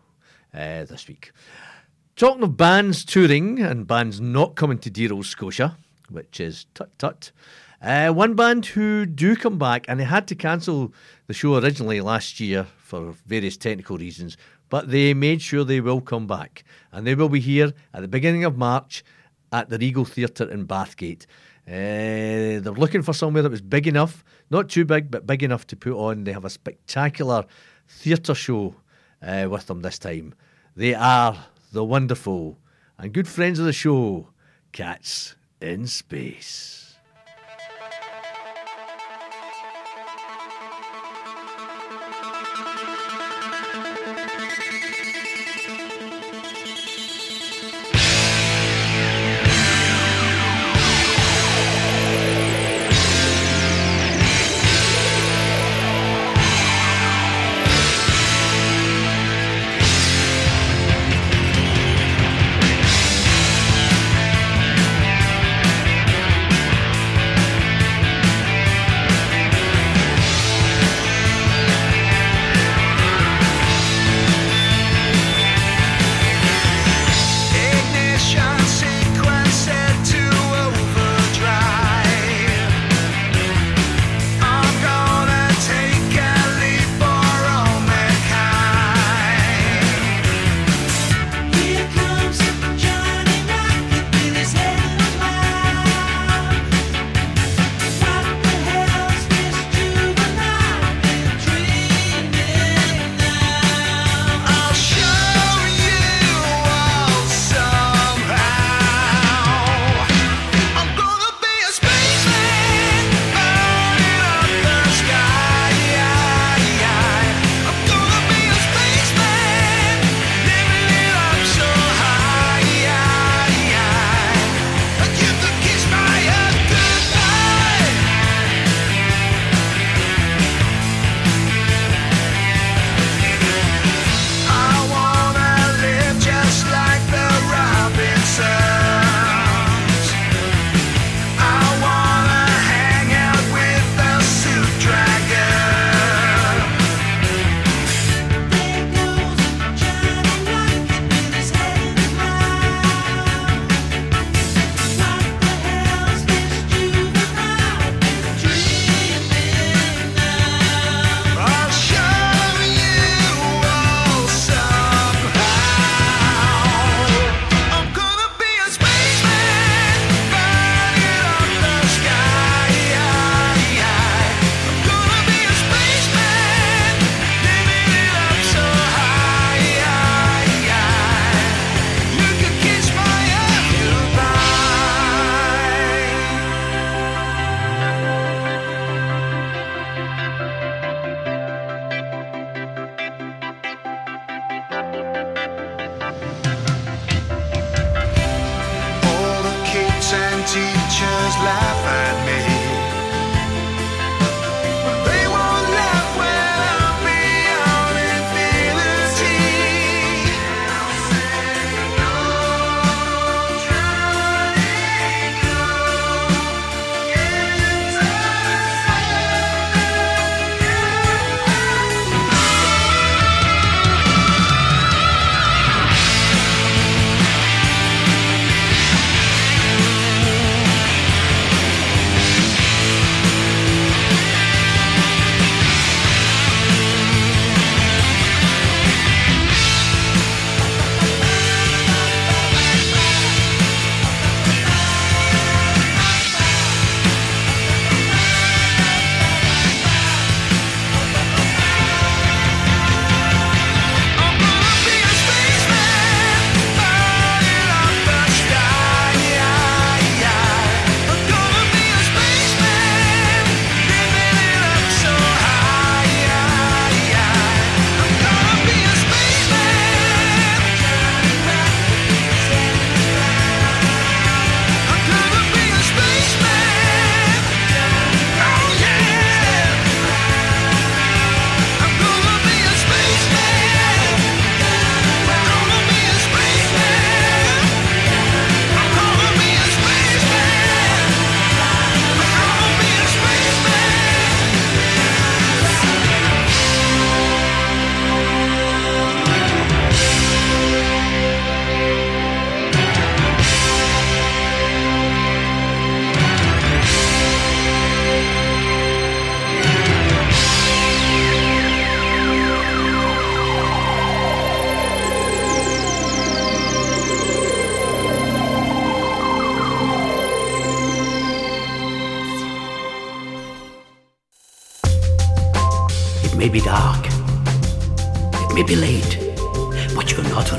[SPEAKER 2] uh, this week. Talking of bands touring and bands not coming to dear old Scotia, which is tut tut. Uh, one band who do come back, and they had to cancel the show originally last year for various technical reasons, but they made sure they will come back. And they will be here at the beginning of March at the Regal Theatre in Bathgate. Uh, they're looking for somewhere that was big enough, not too big, but big enough to put on. They have a spectacular theatre show uh, with them this time. They are the wonderful and good friends of the show, Cats in Space.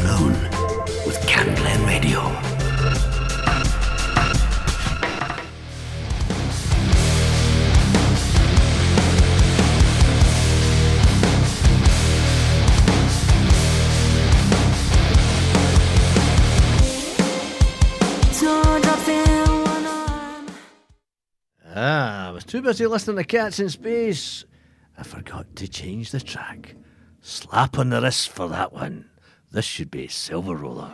[SPEAKER 11] alone with Camglen Radio.
[SPEAKER 1] Ah, I was too busy listening to Cats in Space. I forgot to change the track. Slap on the wrist for that one. This should be silver roller.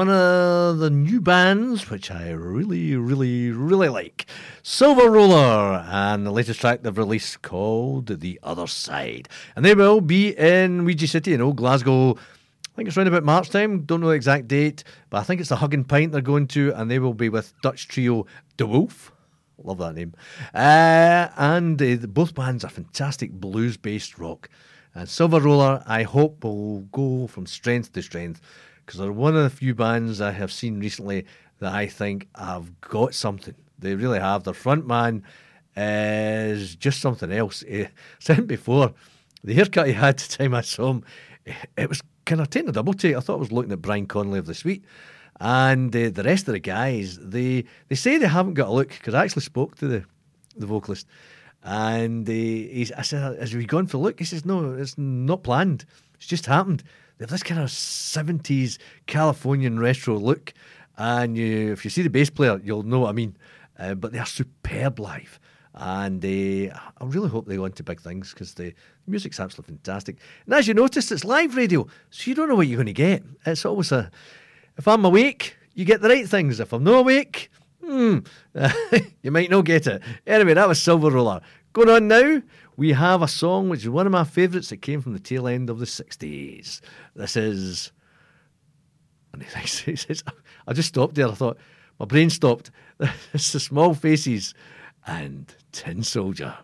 [SPEAKER 2] One of the new bands which I really, really, really like. Silver Roller, and the latest track they've released called The Other Side. And they will be in Ouija City in Old Glasgow. I think it's around about March time. Don't know the exact date, but I think it's the Hug and Pint they're going to, and they will be with Dutch trio DeWolff. Love that name. Uh, and uh, both bands are fantastic blues based rock. And Silver Roller, I hope, will go from strength to strength because they're one of the few bands I have seen recently that I think have got something. They really have. Their front man is just something else. Eh, said before, the haircut he had the time I saw him, it was kind of taking a double take. I thought I was looking at Brian Connolly of the Sweet. And uh, the rest of the guys, they they say they haven't got a look because I actually spoke to the the vocalist, and uh, I said, "Has we gone for a look?" He says, "No, it's not planned. It's just happened." They have this kind of seventies Californian retro look, and you, if you see the bass player, you'll know what I mean. Uh, but they are superb live, and I really hope they go on to big things because the music's absolutely fantastic. And as you noticed, it's live radio, so you don't know what you're going to get. It's always a if I'm awake, you get the right things. If I'm not awake, hmm, you might not get it. Anyway, that was Silver Roller. Going on now, we have a song which is one of my favourites that came from the tail end of the 60s. This is. And he says, I just stopped there. I thought, my brain stopped. it's the Small Faces and Tin Soldier.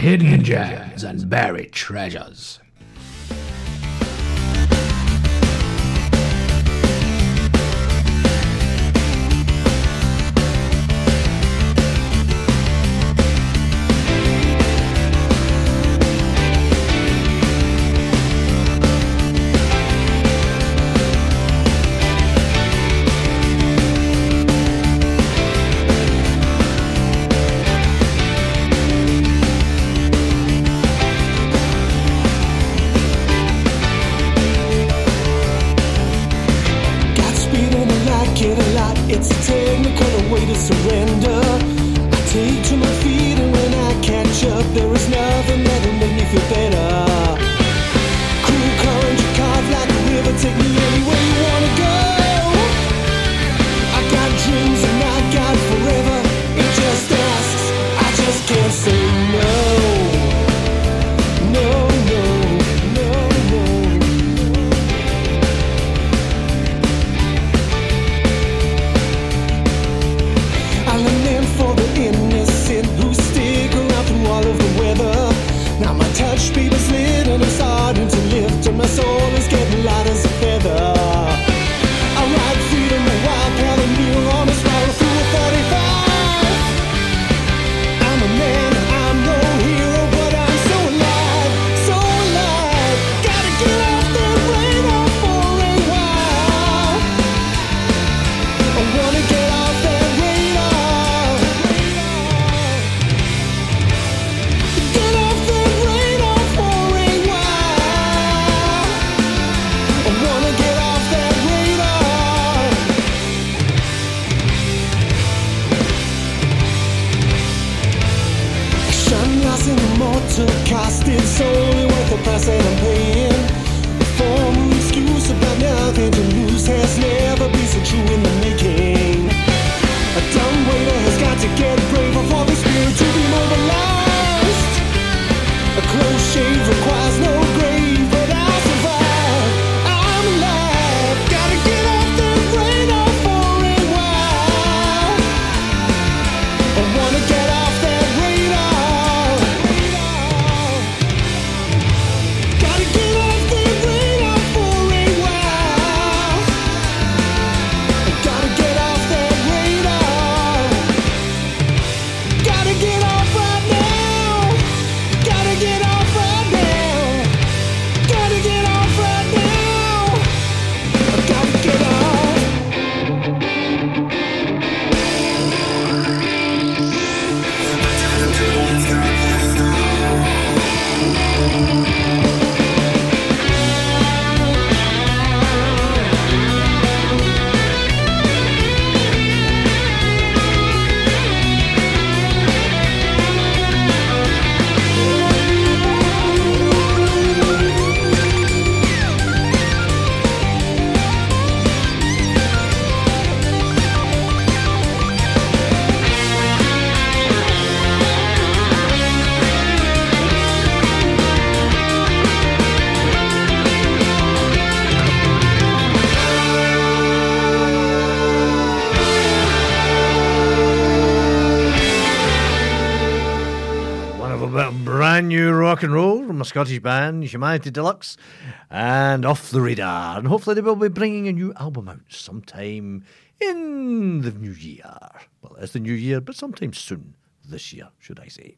[SPEAKER 3] Hidden gems and buried treasures.
[SPEAKER 2] Scottish band, Humanity Deluxe, and Off the Radar. And hopefully they will be bringing a new album out sometime in the new year. Well, it's the new year, but sometime soon this year, should I say.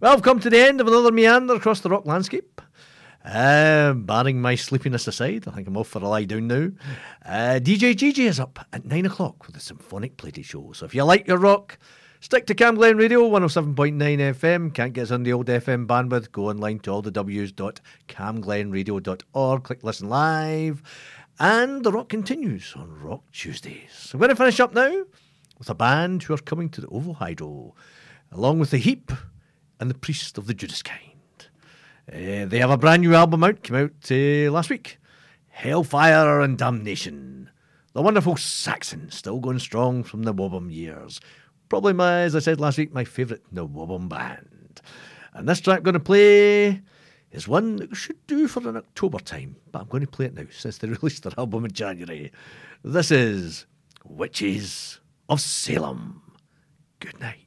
[SPEAKER 2] Well, I've come to the end of another meander across the rock landscape. Uh, barring my sleepiness aside, I think I'm off for a lie down now. Uh, DJ GG is up at 9 o'clock with a symphonic playday show. So if you like your rock, stick to Camglen Radio 107.9 FM. Can't get us on the old FM bandwidth, go online to allthews.camglenradio.org, click listen live. And the rock continues on Rock Tuesdays. I'm going to finish up now with a band who are coming to the OVO Hydro, along with The Heep and The Priest of the Judas Kind. Uh, they have a brand new album out, came out uh, last week Hellfire and Damnation. The wonderful Saxon, still going strong from the NWOBHM years. Probably, my, as I said last week, my favourite NWOBHM Band. And this track I'm going to play is one that should do for an October time, but I'm going to play it now since they released their album in January. This is Witches of Salem. Good night.